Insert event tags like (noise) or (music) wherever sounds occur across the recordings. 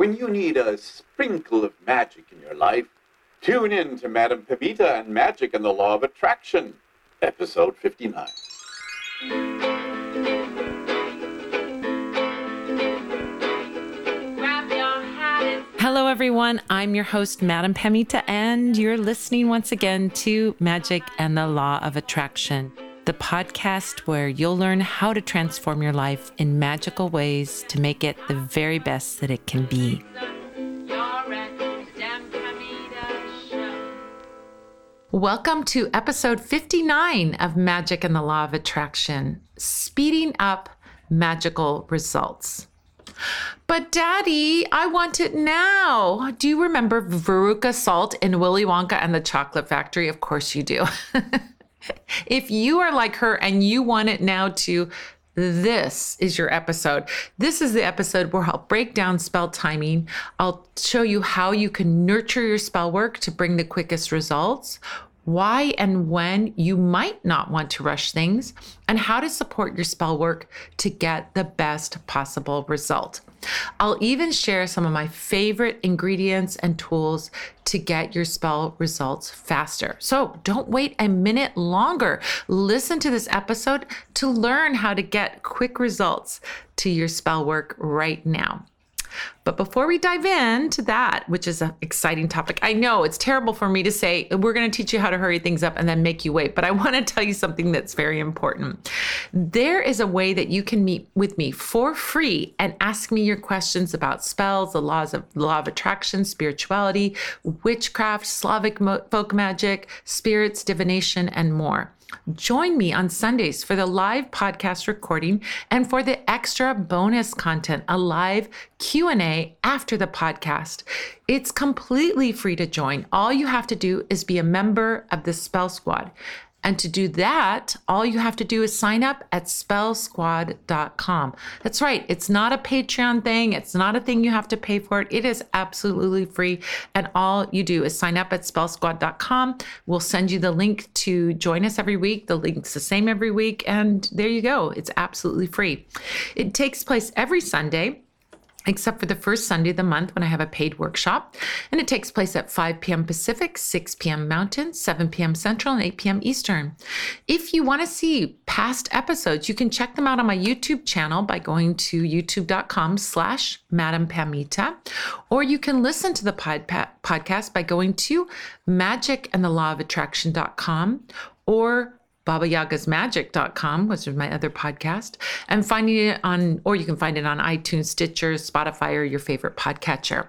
When you need a sprinkle of magic in your life, tune in to Madame Pamita and Magic and the Law of Attraction, episode 59. Hello, everyone. I'm your host, Madame Pamita, and you're listening once again to Magic and the Law of Attraction, the podcast where you'll learn how to transform your life in magical ways to make it the very best that it can be. Welcome to episode 59 of Magic and the Law of Attraction, speeding up magical results. But daddy, I want it now. Do you remember Veruca Salt in Willy Wonka and the Chocolate Factory? Of course you do. (laughs) if you are like her and you want it now too, this is your episode. This is the episode where I'll break down spell timing. I'll show you how you can nurture your spell work to bring the quickest results, why and when you might not want to rush things, and how to support your spell work to get the best possible result. I'll even share some of my favorite ingredients and tools to get your spell results faster. So don't wait a minute longer. Listen to this episode to learn how to get quick results to your spell work right now. But before we dive into that, which is an exciting topic, I know it's terrible for me to say we're going to teach you how to hurry things up and then make you wait, but I (laughs) want to tell you something that's very important. There is a way that you can meet with me for free and ask me your questions about spells, the laws of law of attraction, spirituality, witchcraft, Slavic folk magic, spirits, divination, and more. Join me on Sundays for the live podcast recording and for the extra bonus content, a live Q&A after the podcast. It's completely free to join. All you have to do is be a member of the Spell Squad. And to do that, all you have to do is sign up at spellsquad.com. That's right. It's not a Patreon thing. It's not a thing you have to pay for it. It is absolutely free. And all you do is sign up at spellsquad.com. We'll send you the link to join us every week. The link's the same every week. And there you go. It's absolutely free. It takes place every Sunday except for the first Sunday of the month when I have a paid workshop. And it takes place at 5 p.m. Pacific, 6 p.m. Mountain, 7 p.m. Central, and 8 p.m. Eastern. If you want to see past episodes, you can check them out on my YouTube channel by going to youtube.com slash Madame Pamita, or you can listen to the pod- podcast by going to magicandthelawofattraction.com or babayagasmagic.com, which is my other podcast, and finding it on, or you can find it on iTunes, Stitcher, Spotify, or your favorite podcatcher.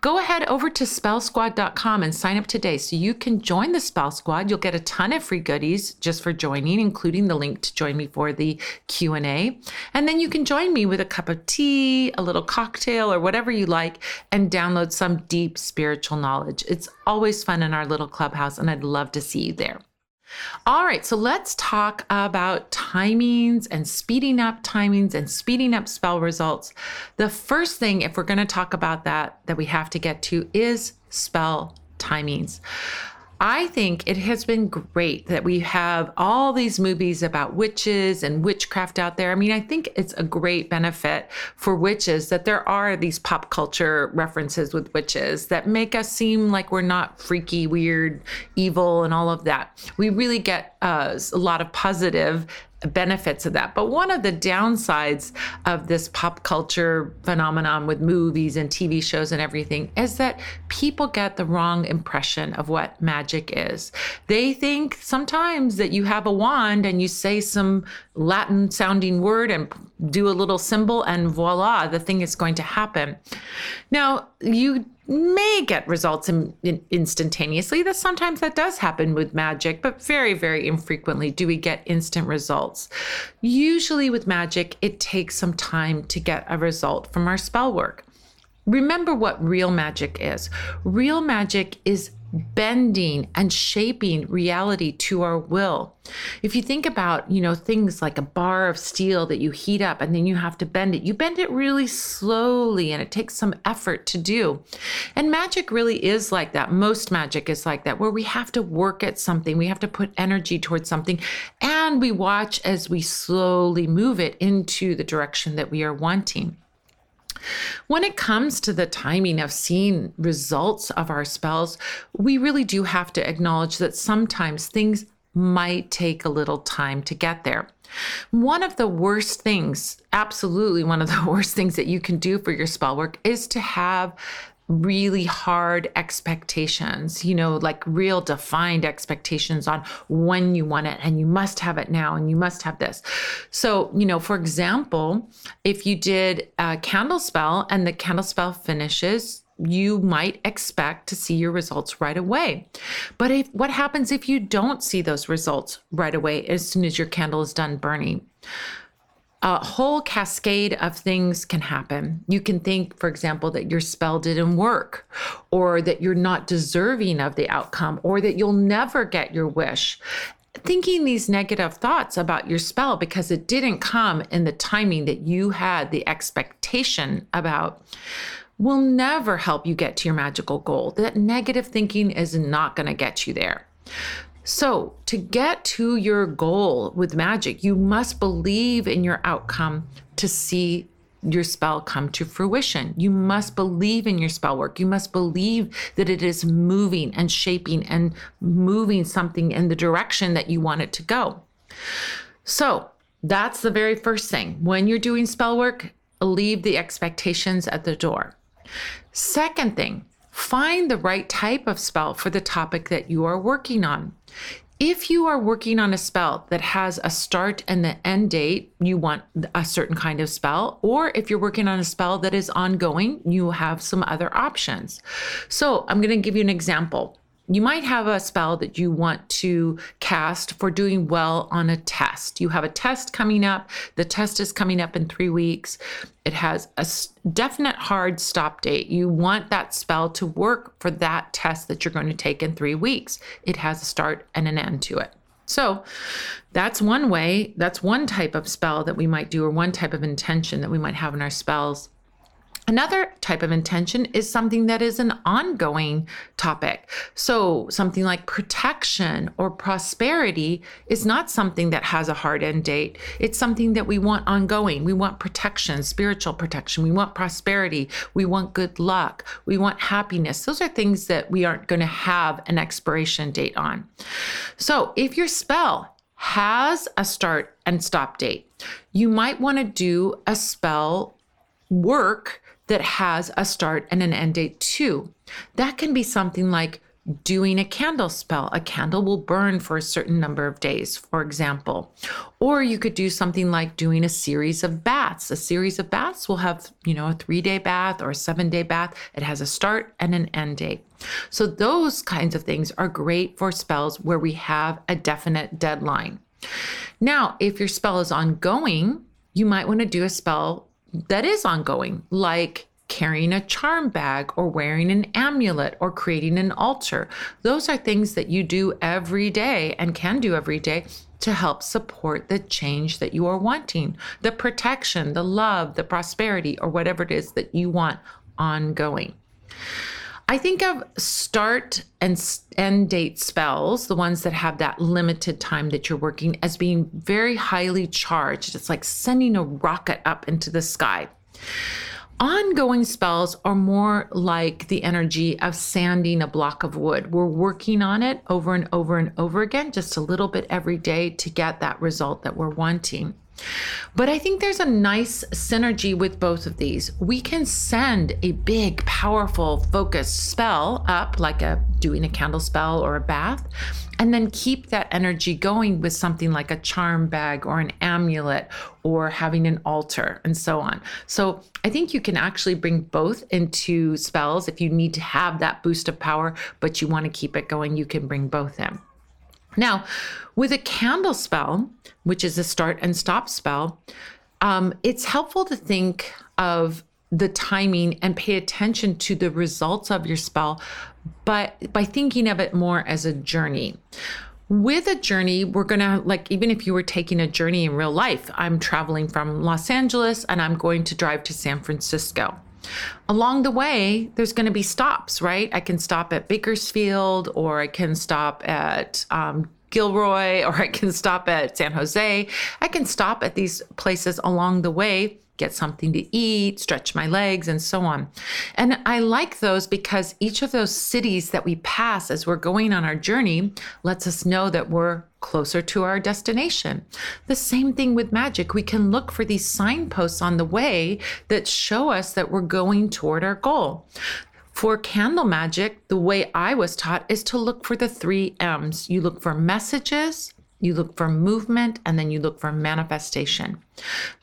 Go ahead over to spellsquad.com and sign up today so you can join the Spell Squad. You'll get a ton of free goodies just for joining, including the link to join me for the Q&A. And then you can join me with a cup of tea, a little cocktail, or whatever you like, and download some deep spiritual knowledge. It's always fun in our little clubhouse, and I'd love to see you there. All right, so let's talk about timings and speeding up timings and speeding up spell results. The first thing, if we're going to talk about that, that we have to get to is spell timings. I think it has been great that we have all these movies about witches and witchcraft out there. I mean, I think it's a great benefit for witches that there are these pop culture references with witches that make us seem like we're not freaky, weird, evil, and all of that. We really get uh, a lot of positive benefits of that. But one of the downsides of this pop culture phenomenon with movies and TV shows and everything is that people get the wrong impression of what magic is. They think sometimes that you have a wand and you say some Latin sounding word and do a little symbol and voila, the thing is going to happen. Now, you may get results in, in instantaneously. That sometimes that does happen with magic, but very, very infrequently do we get instant results. Usually with magic, it takes some time to get a result from our spell work. Remember what real magic is. Real magic is bending and shaping reality to our will. If you think about, you know, things like a bar of steel that you heat up and then you have to bend it, you bend it really slowly and it takes some effort to do. And magic really is like that. Most magic is like that, where we have to work at something, we have to put energy towards something, and we watch as we slowly move it into the direction that we are wanting. When it comes to the timing of seeing results of our spells, we really do have to acknowledge that sometimes things might take a little time to get there. One of the worst things, absolutely one of the (laughs) worst things that you can do for your spell work is to have really hard expectations, you know, like real defined expectations on when you want it and you must have it now and you must have this. So, you know, for example, if you did a candle spell and the candle spell finishes, you might expect to see your results right away. But if what happens if you don't see those results right away as soon as your candle is done burning? A whole cascade of things can happen. You can think, for example, that your spell didn't work, or that you're not deserving of the outcome, or that you'll never get your wish. Thinking these negative thoughts about your spell because it didn't come in the timing that you had the expectation about will never help you get to your magical goal. That negative thinking is not going to get you there. So, to get to your goal with magic, you must believe in your outcome to see your spell come to fruition. You must believe in your spell work. You must believe that it is moving and shaping and moving something in the direction that you want it to go. So, that's the very first thing. When you're doing spell work, leave the expectations at the door. Second thing, find the right type of spell for the topic that you are working on. If you are working on a spell that has a start and the end date, you want a certain kind of spell. Or if you're working on a spell that is ongoing, you have some other options. So I'm going to give you an example you might have a spell that you want to cast for doing well on a test. You have a test coming up. The test is coming up in three weeks. It has a definite hard stop date. You want that spell to work for that test that you're going to take in three weeks. It has a start and an end to it. So that's one way, that's one type of spell that we might do, or one type of intention that we might have in our spells. Another type of intention is something that is an ongoing topic. So, something like protection or prosperity is not something that has a hard end date. It's something that we want ongoing. We want protection, spiritual protection. We want prosperity. We want good luck. We want happiness. Those are things that we aren't going to have an expiration date on. So, if your spell has a start and stop date, you might want to do a spell work that has a start and an end date too. That can be something like doing a candle spell. A candle will burn for a certain number of days, for example. Or you could do something like doing a series of baths. A series of baths will have, you know, a three day bath or a seven day bath. It has a start and an end date. So those kinds of things are great for spells where we have a definite deadline. Now, if your spell is ongoing, you might want to do a spell that is ongoing, like carrying a charm bag or wearing an amulet or creating an altar. Those are things that you do every day and can do every day to help support the change that you are wanting, the protection, the love, the prosperity, or whatever it is that you want ongoing. I think of start and end date spells, the ones that have that limited time that you're working, as being very highly charged. It's like sending a rocket up into the sky. Ongoing spells are more like the energy of sanding a block of wood. We're working on it over and over and over again, just a little bit every day to get that result that we're wanting. But I think there's a nice synergy with both of these. We can send a big, powerful, focused spell up, like a doing a candle spell or a bath, and then keep that energy going with something like a charm bag or an amulet or having an altar and so on. So I think you can actually bring both into spells if you need to have that boost of power, but you want to keep it going, you can bring both in. Now, with a candle spell, which is a start and stop spell, um, it's helpful to think of the timing and pay attention to the results of your spell, but by thinking of it more as a journey. With a journey, we're gonna like, even if you were taking a journey in real life, I'm traveling from Los Angeles and I'm going to drive to San Francisco. Along the way, there's going to be stops, right? I can stop at Bakersfield or I can stop at um, Gilroy (laughs) or I can stop at San Jose. I can stop at these places along the way get something to eat, stretch my legs, and so on. And I like those because each of those cities that we pass as we're going on our journey lets us know that we're closer to our destination. The same thing with magic. We can look for these signposts on the way that show us that we're going toward our goal. For candle magic, the way I was taught is to look for the three M's. You look for messages, you look for movement, and then you look for manifestation.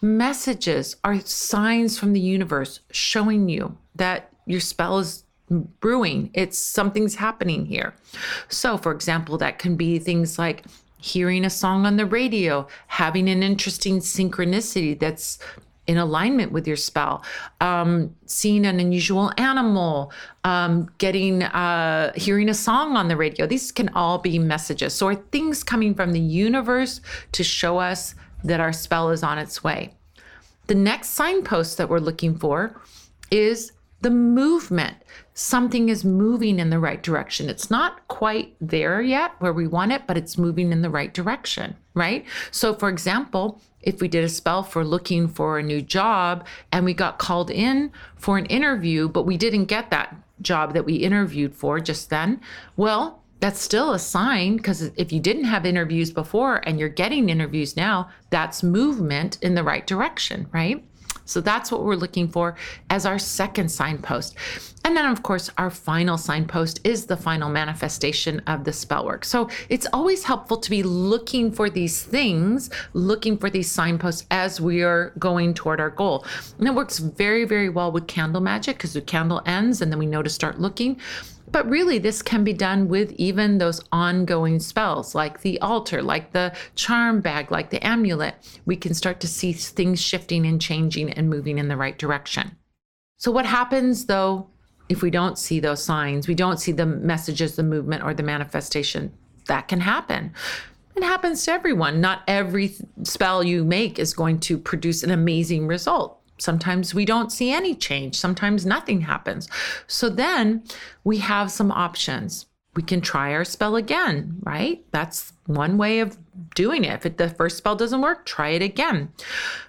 Messages are signs from the universe showing you that your spell is brewing. It's something's happening here. So, for example, that can be things like hearing a song on the radio, having an interesting synchronicity that's in alignment with your spell, um, seeing an unusual animal, um, getting, uh, hearing a song on the radio. These can all be messages. So, are things coming from the universe to show us that our spell is on its way? The next signpost that we're looking for is the movement. Something is moving in the right direction. It's not quite there yet where we want it, but it's moving in the right direction, right? So, for example, if we did a spell for looking for a new job and we got called in for an interview, but we didn't get that job that we interviewed for just then, well, that's still a sign because if you didn't have interviews before and you're getting interviews now, that's movement in the right direction, right? So that's what we're looking for as our second signpost. And then, of course, our final signpost is the final manifestation of the spell work. So it's always helpful to be looking for these things, looking for these signposts as we are going toward our goal. And it works very, very well with candle magic because the candle ends and then we know to start looking. But really, this can be done with even those ongoing spells, like the altar, like the charm bag, like the amulet. We can start to see things shifting and changing and moving in the right direction. So, what happens though if we don't see those signs? We don't see the messages, the movement, or the manifestation. That can happen. It happens to everyone. Not every spell you make is going to produce an amazing result. Sometimes we don't see any change. Sometimes nothing happens. So then we have some options. We can try our spell again, right? That's one way of doing it. If it, the first spell doesn't work, try it again.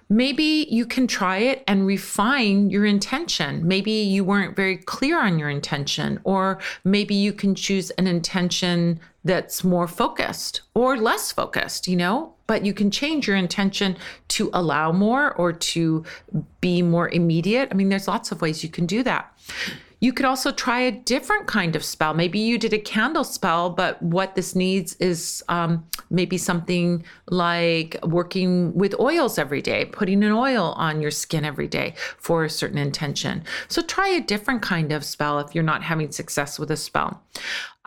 Maybe you can try it and refine your intention. Maybe you weren't very clear on your intention, or maybe you can choose an intention that's more focused or less focused, you know? But you can change your intention to allow more or to be more immediate. I mean, there's lots of ways you can do that. You could also try a different kind of spell. Maybe you did a candle spell, but what this needs is um, maybe something like working with oils every day, putting an oil on your skin every day for a certain intention. So try a different kind of spell if you're not having success with a spell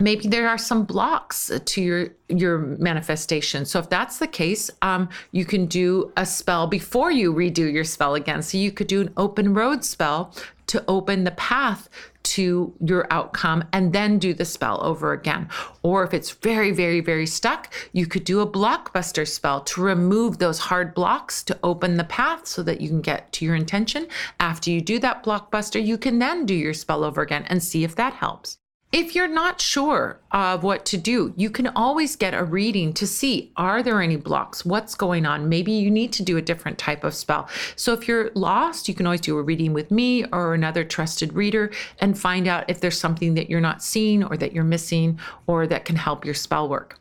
maybe there are some blocks to your your manifestation so if that's the case um, you can do a spell before you redo your spell again so you could do an open road spell to open the path to your outcome and then do the spell over again. Or if it's very, very, very stuck, you could do a blockbuster spell to remove those hard blocks to open the path so that you can get to your intention. After you do that blockbuster, you can then do your spell over again and see if that helps. If you're not sure of what to do, you can always get a reading to see are there any blocks? What's going on? Maybe you need to do a different type of spell. So if you're lost, you can always do a reading with me or another trusted reader and find out if there's something that you're not seeing or that you're missing or that can help your spell work.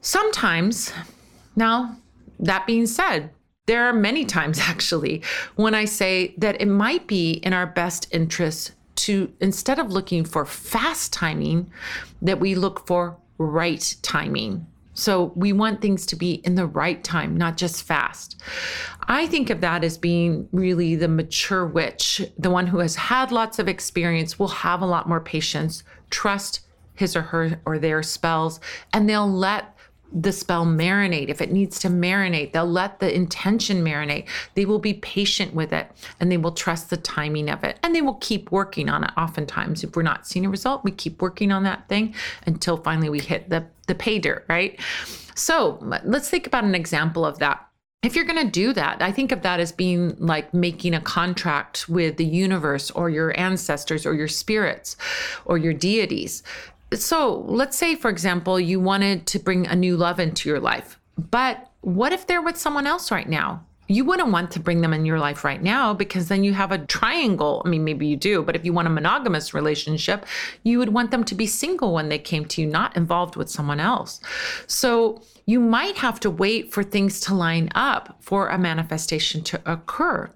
Sometimes, now that being said, there are many times (laughs) actually when I say that it might be in our best interest to instead of looking for fast timing, that we look for right timing. So we want things to be in the right time, not just fast. I think of that as being really the mature witch, the one who has had lots of experience, will have a lot more patience, trust his or her or their spells, and they'll let the spell marinate. If it needs to marinate, they'll let the intention marinate. They will be patient with it and they will trust the timing of it and they will keep working on it. Oftentimes, if we're not seeing a result, we keep working on that thing until finally we hit the, the pay dirt, right? So let's think about an example of that. If you're going to do that, I think of that as being like making a contract with the universe or your ancestors or your spirits or your deities so let's say, for example, you wanted to bring a new love into your life, but what if they're with someone else right now? you wouldn't want to bring them in your life right now because then you have a triangle. I mean, maybe you do, but if you want a monogamous relationship, you would want them to be single when they came to you, not involved with someone else. So you might have to wait for things to line up for a manifestation to occur.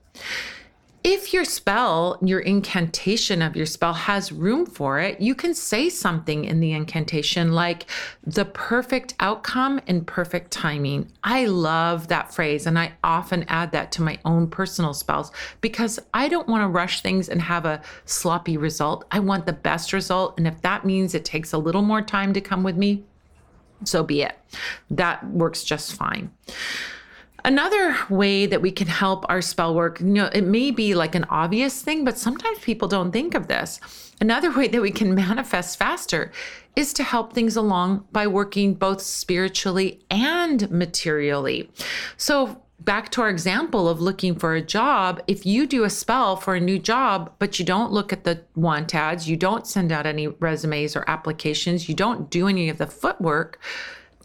If your spell, your incantation of your spell has room for it, you can say something in the incantation like the perfect outcome and perfect timing. I love that phrase and I often add that to my own personal spells because I don't want to rush things and have a sloppy result. I want the best result. And if that means it takes a little more time to come with me, so be it. That works just fine. Another way that we can help our spell work, you know, it may be like an obvious thing, but sometimes people don't think of this. Another way that we can (laughs) manifest faster is to help things along by working both spiritually and materially. So, back to our example of looking for a job, if you do a spell for a new job, but you don't look at the want ads, you don't send out any resumes or applications, you don't do any of the footwork,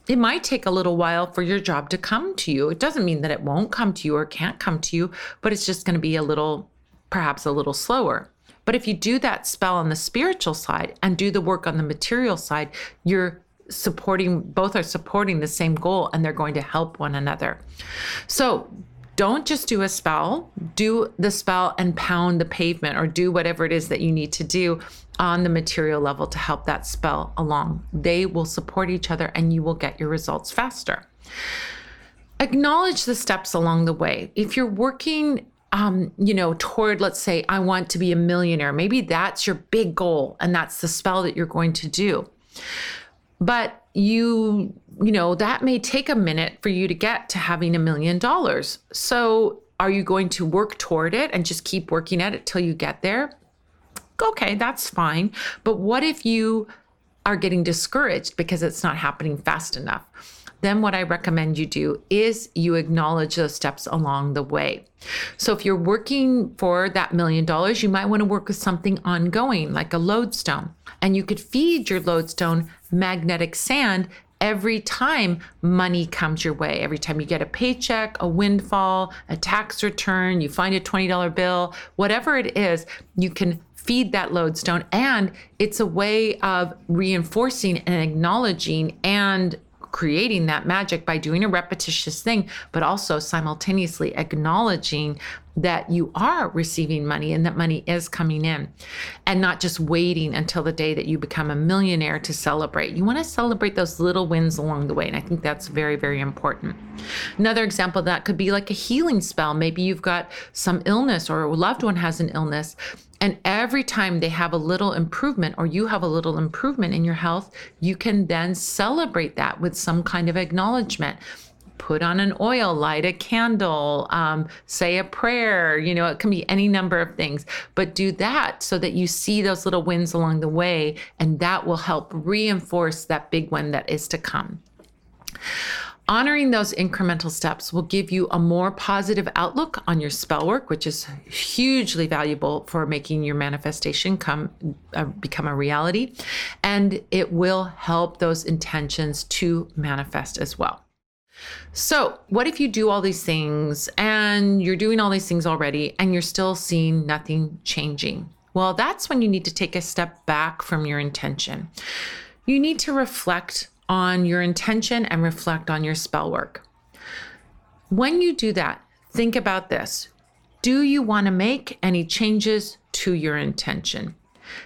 it might take a little while for your job to come to you. It doesn't mean that it won't come to you or can't come to you, but it's just going to be a little, perhaps a little slower. But if you do that spell on the spiritual side and do the work on the material side, you're supporting, both are supporting the same goal and they're going to help one another. So don't just do a spell, do the spell and pound the pavement or do whatever it is that you need to do on the material level to help that spell along. They will support each other and you will get your results faster. Acknowledge the steps along the way. If you're working um, you know, toward, let's say, I want to be a millionaire. Maybe that's your big goal and that's the spell that you're going to do. But you, you know, that may take a minute for you to get to having a million dollars. So are you going to work toward it and just keep working at it till you get there? okay, that's fine. But what if you are getting discouraged because it's not happening fast enough? Then, what I recommend you do is you acknowledge those steps along the way. So, if you're working for that million dollars, you might want to work with something ongoing like a lodestone. And you could feed your lodestone magnetic sand every time money comes your way. Every time you get a paycheck, a windfall, a tax return, you find a $20 bill, whatever it is, you can feed that lodestone. And it's a way of reinforcing and acknowledging and creating that magic by doing a repetitious thing, but also simultaneously acknowledging that you are receiving money and that money is coming in and not just waiting until the day that you become a millionaire to celebrate. You want to celebrate those little wins along the way. And I think that's very, very important. Another example that could be like a healing spell. Maybe you've got some illness or a loved one has an illness and every time they have a little improvement or you have a little improvement in your health, you can then celebrate that with some kind of acknowledgement. Put on an oil, light a candle, um, say a prayer. You know, it can be any number of things, but do that so that you see those little wins along the way, and that will help reinforce that big one that is to come. Honoring those incremental steps will give you a more positive outlook on your spell work, which is hugely valuable for making your manifestation come uh, become a reality, and it will help those intentions to manifest as well. So, what if you do all these things and you're doing all these things already and you're still seeing nothing changing? Well, that's when you need to take a step back from your intention. You need to reflect on your intention and reflect on your spell work. When you do that, think about this. Do you want to make any changes to your intention?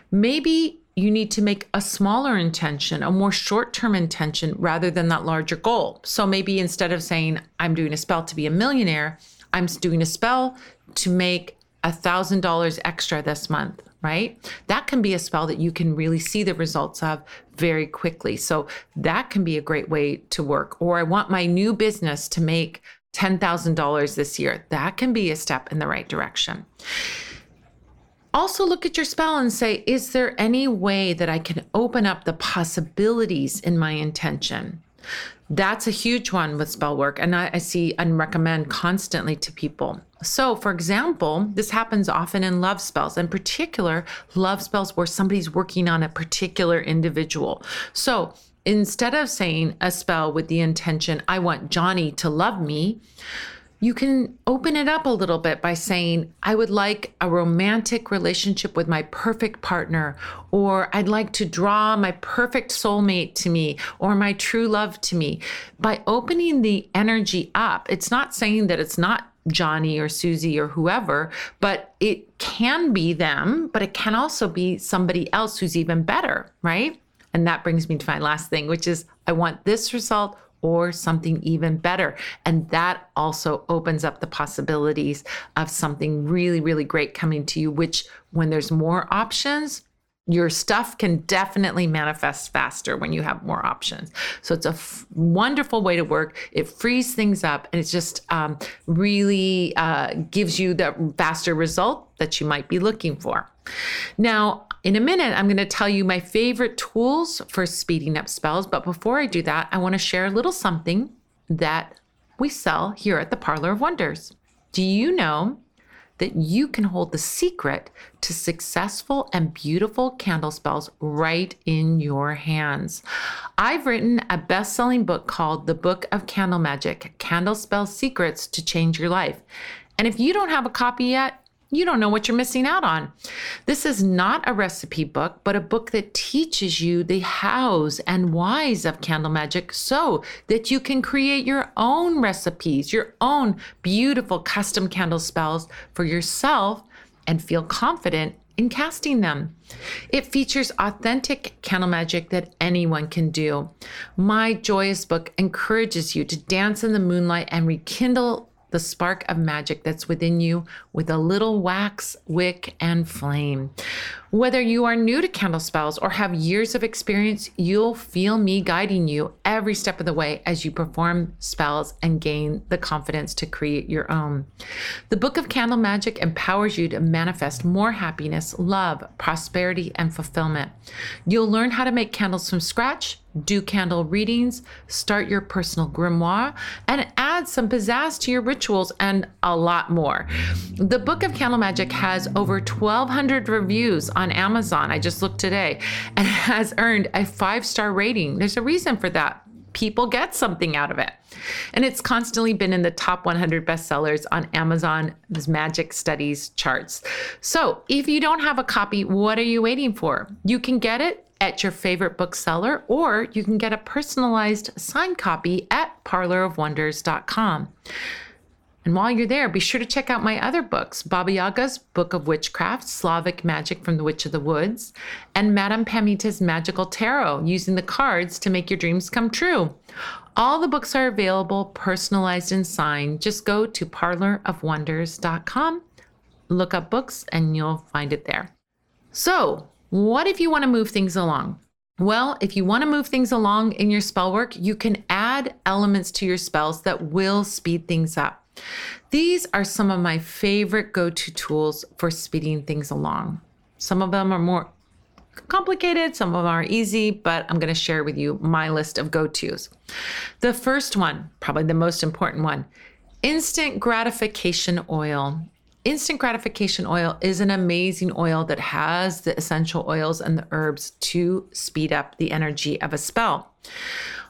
Maybe you need to make a smaller intention, a more short term intention rather than that larger goal. So maybe instead of saying, I'm doing a spell to be a millionaire, I'm doing a spell to make $1,000 extra this month right? That can be a spell that you can really see the results of very quickly. So that can be a great way to work. Or I want my new business to make $10,000 this year. That can be a step in the right direction. Also, look at your spell and say, is there any way that I can open up the possibilities in my intention? That's a huge one with spell work, and I, I, see and recommend constantly to people. So, for example, this happens often in love spells, in particular, love spells where somebody's working on a particular individual. So, instead of saying a spell with the intention, I want Johnny to love me, you can open it up a little bit by saying, I would like a romantic relationship with my perfect partner, or I'd like to draw my perfect soulmate to me, or my true love to me. By opening the energy up, it's not saying that it's not Johnny or Susie or whoever, but it can be them, but it can also be somebody else who's even better, right? And that brings me to my last thing, which is I want this result or something even better. And that also opens up the possibilities of something really, really great coming to you, which when there's more options, your stuff can definitely manifest faster when you have more options. So it's a f- wonderful way to work. It frees things up and it just um, really uh, gives you the faster result that you might be looking for. Now, in a minute, I'm going to tell you my favorite tools for speeding up spells. But before I do that, I want to share a little something that we sell here at the Parlor of Wonders. Do you know that you can hold the secret to successful and beautiful candle spells right in your hands. I've written a best selling book called The Book of Candle Magic Candle Spell Secrets to Change Your Life. And if you don't have a copy yet, you don't know what you're missing out on. This is not a recipe book, but a book that teaches you the hows and whys of candle magic so that you can create your own recipes, your own beautiful custom candle spells for yourself and feel confident in casting them. It features authentic candle magic that anyone can do. My joyous book encourages you to dance in the moonlight and rekindle the spark of magic that's within you with a little wax, wick, and flame. Whether you are new to candle spells or have years of experience, you'll feel me guiding you every step of the way as you perform spells and gain the confidence to create your own. The Book of Candle Magic empowers you to manifest more happiness, love, prosperity, and fulfillment. You'll learn how to make candles from scratch do candle readings, start your personal grimoire, and add some pizzazz to your rituals and a lot more. The Book of Candle Magic has over 1,200 reviews on Amazon. I just looked today and has earned a five star rating. There's a reason for that. People get something out of it. And it's constantly been in the top 100 bestsellers on Amazon's Magic Studies charts. So if you don't have a copy, what are you waiting for? You can get it at your favorite bookseller, or you can get a personalized signed copy at parlorofwonders.com. And while you're there, be sure to check out my other books Baba Yaga's Book of Witchcraft, Slavic Magic from the Witch of the Woods, and Madame Pamita's Magical Tarot, using the cards to make your dreams come true. All the books are available, personalized and signed. Just go to parlorofwonders.com, look up books, and you'll find it there. So, what if you want to move things along? Well, if you want to move things along in your spell work, you can add elements to your spells that will speed things up. These are some of my favorite go to tools for speeding things along. Some of them are more complicated, some of them are easy, but I'm going to share with you my list of go tos. The first one, probably the most important one instant gratification oil. Instant gratification oil is an amazing oil that has the essential oils and the herbs to speed up the energy of a spell.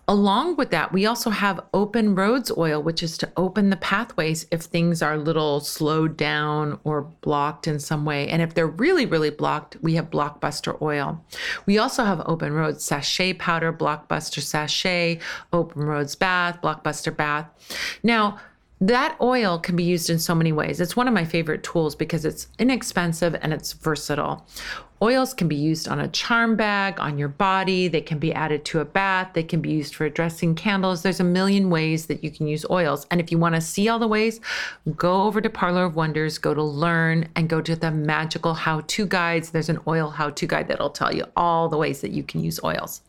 Along with that, we also have open roads oil, which is to open the pathways if things are a little slowed down or blocked in some way. And if they're really, really blocked, we have blockbuster oil. We also have open roads sachet powder, blockbuster sachet, open roads bath, blockbuster bath. Now, that oil can be used in so many ways. It's one of my favorite tools because it's inexpensive and it's versatile. Oils can be used on a charm bag, on your body. They can be added to a bath. They can be used for addressing candles. There's a million ways that you can use oils. And if you want to see all the ways, go over to Parlor of Wonders, go to Learn, and go to the magical how to guides. There's an oil how to guide that'll tell you all the ways that you can use oils.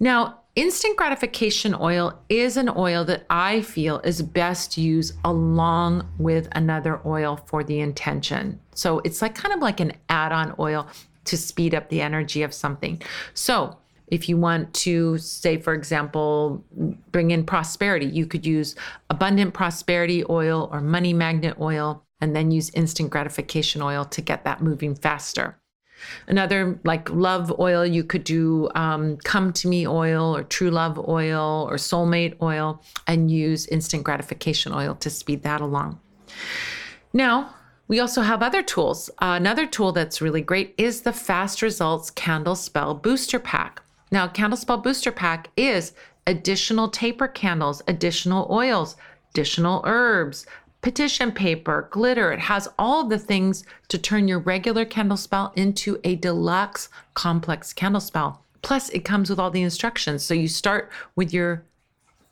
Now, instant gratification oil is an oil that I feel is best used along with another oil for the intention. So it's like kind of like an add on oil to speed up the energy of something. So if you want to say for example bring in prosperity you could use abundant prosperity oil or money magnet oil and then use instant gratification oil to get that moving faster Another like love oil, you could do um, come to me oil or true love oil or soulmate oil and use instant gratification oil to speed that along. Now, we also have other tools. Uh, another tool that's really great is the Fast Results Candle Spell Booster Pack. Now, Candle Spell Booster Pack is additional taper candles, additional oils, additional herbs, petition paper, glitter. It has all the things to turn your regular candle spell into a deluxe complex candle spell. Plus, it comes with all the instructions. So you start with your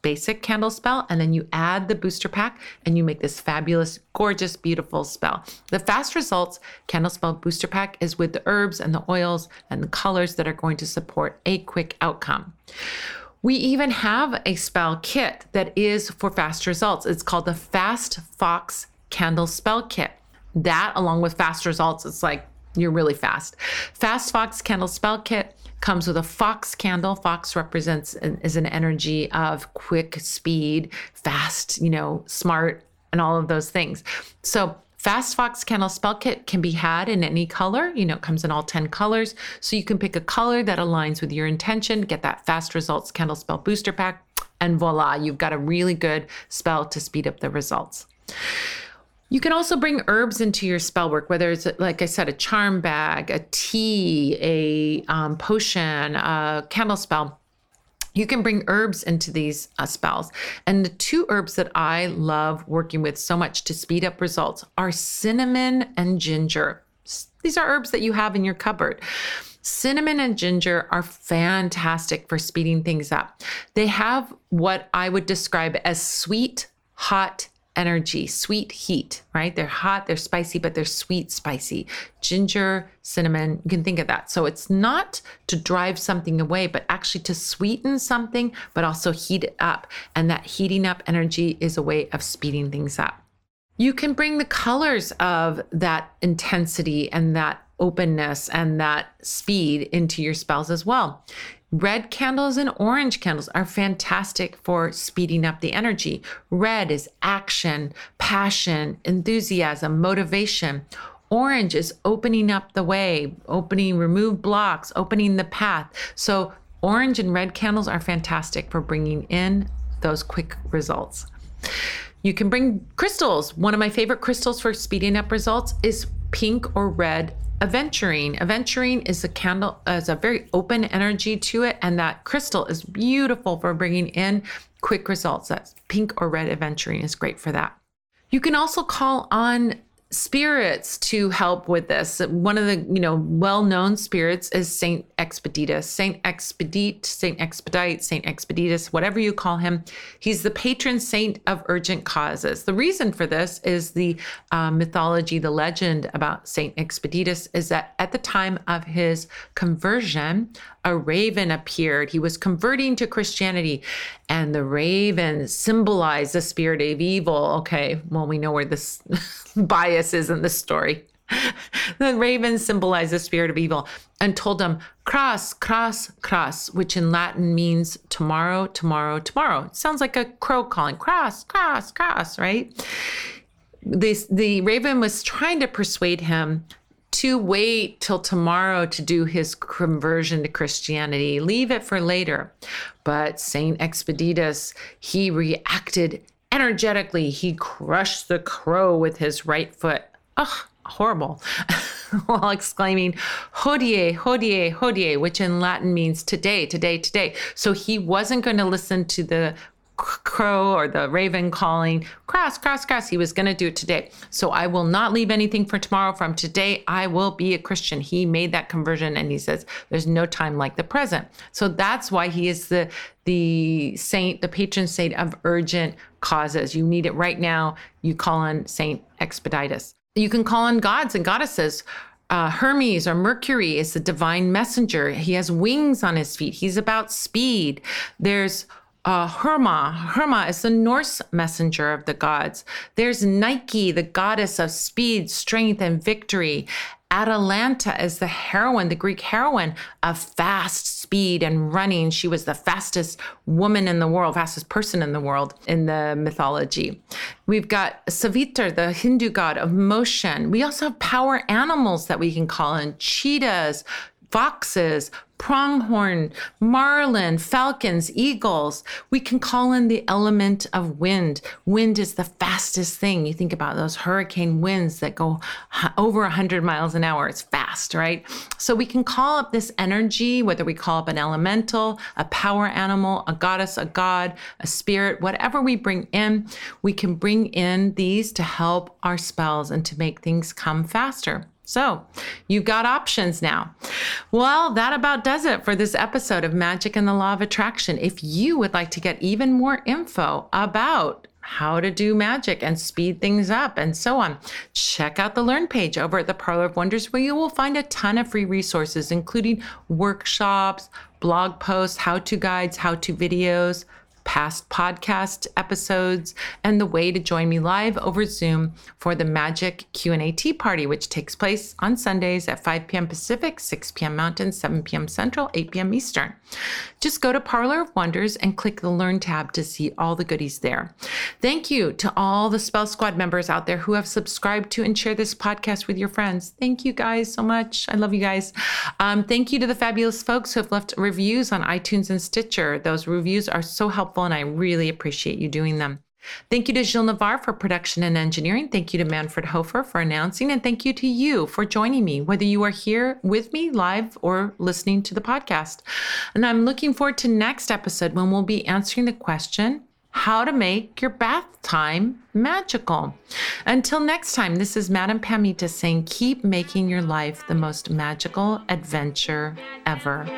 basic candle spell and then you add the booster pack and you make this fabulous, gorgeous, beautiful spell. The fast results candle spell booster pack is with the herbs and the oils and the colors that are going to support a quick outcome. We even have a spell kit that is for fast results. It's called the Fast Fox Candle Spell Kit. That, along with fast results, it's like you're really fast. Fast Fox Candle Spell Kit comes with a fox candle. Fox represents an, is an energy of quick speed, fast, you know, smart, and all of those things. So Fast Fox Candle Spell Kit can be had in any color. You know, it comes in all 10 colors. So you can pick a color that aligns with your intention, get that Fast Results Candle Spell Booster Pack, and voila, you've got a really good spell to speed up the results. You can also bring herbs into your spell work, whether it's, like I said, a charm bag, a tea, a um, potion, a candle spell you can bring herbs into these uh, spells. And the two herbs that I love working with so much to speed up results are cinnamon and ginger. These are herbs that you have in your cupboard. Cinnamon and ginger are fantastic for speeding things up. They have what I would describe as sweet, hot, energy, sweet heat, right? They're hot, they're spicy, but they're sweet, spicy. Ginger, cinnamon, you can think of that. So it's not to drive something away, but actually to sweeten something, but also heat it up. And that heating up energy is a way of speeding things up. You can bring the colors of that intensity and that openness and that speed into your spells as well. Red candles and orange candles are fantastic for speeding up the energy. Red is action, passion, enthusiasm, motivation. Orange is opening up the way, opening, remove blocks, opening the path. So, orange and red candles are fantastic for bringing in those quick results. You can bring crystals. One of my favorite crystals for speeding up results is pink or red aventurine. Aventurine is a candle, has a very open energy to it, and that crystal is beautiful for bringing in quick results. That's pink or red aventurine is great for that. You can also call on spirits to help with this. One of the, you know, well-known spirits is Saint Expeditus, Saint Expedite, Saint Expedite, Saint Expeditius, whatever you call him. He's the patron saint of urgent causes. The reason for this is the uh, mythology, the legend about Saint Expeditus is that at the time of his conversion, a raven appeared. He was converting to Christianity, and the raven symbolized the spirit of evil. Okay, well, we know where this (laughs) bias is in the story. the raven symbolized the spirit of evil and told him, Cras, cras, cras, which in Latin means tomorrow, tomorrow, tomorrow. It sounds like a crow calling, cras, cras, cras, right? This, the raven was trying to persuade him to wait till tomorrow to do his conversion to Christianity. Leave it for later. But Saint Expeditus, he reacted energetically. He crushed the crow with his right foot. Ugh, horrible. (laughs) While exclaiming, hodie, hodie, hodie, which in Latin means today, today, today. So he wasn't going to listen to the crow or the raven calling, cras, cras, cras. He was going to do it today. So I will not leave anything for tomorrow. From today, I will be a Christian. He made that conversion and he says, there's no time like the present. So that's why he is the, the saint, the patron saint of urgent causes. You need it right now. You call on Saint Expeditus. You can call on gods and goddesses. Uh, Hermes or Mercury is the divine messenger. He has wings on his feet. He's about speed. There's uh, Herma. Herma is the Norse messenger of the gods. There's Nike, the goddess of speed, strength, and victory. Atalanta is the heroine, the Greek heroine of fast speed and running. She was the fastest woman in the world, fastest person in the world in the mythology. We've got Savitar, the Hindu god of motion. We also have power animals that we can call in cheetahs, foxes, pronghorn, marlin, falcons, eagles. We can call in the element of wind. Wind is the fastest thing. You think about those hurricane winds that go over 100 miles an hour. It's fast, right? So we can call up this energy, whether we call up an elemental, a power animal, a goddess, a god, a spirit, whatever we bring in, we can bring in these to help our spells and to make things come faster. So you've got options now. Well, that about does it for this episode of Magic and the Law of Attraction. If you would like to get even more info about how to do magic and speed things up and so on. Check out the Learn page over at the Parlor of Wonders, where you will find a ton of free resources, including workshops, blog posts, how to guides, how to videos, past podcast episodes, and the way to join me live over Zoom for the Magic Q&A Tea Party, which takes place on Sundays at 5 p.m. Pacific, 6 p.m. Mountain, 7 p.m. Central, 8 p.m. Eastern. Just go to Parlor of Wonders and click the Learn tab to see all the goodies there. Thank you to all the Spell Squad members out there who have subscribed to and share this podcast with your friends. Thank you guys so much. I love you guys. Um, thank you to the fabulous folks who have left reviews on iTunes and Stitcher. Those reviews are so helpful and I really appreciate you doing them. Thank you to Gilles Navarre for production and engineering. Thank you to Manfred Hofer for announcing. And thank you to you for joining me, whether you are here with me live or listening to the podcast. And I'm looking forward to next episode when we'll be answering the question how to make your bath time magical. Until next time, this is Madame Pamita saying, keep making your life the most magical adventure ever.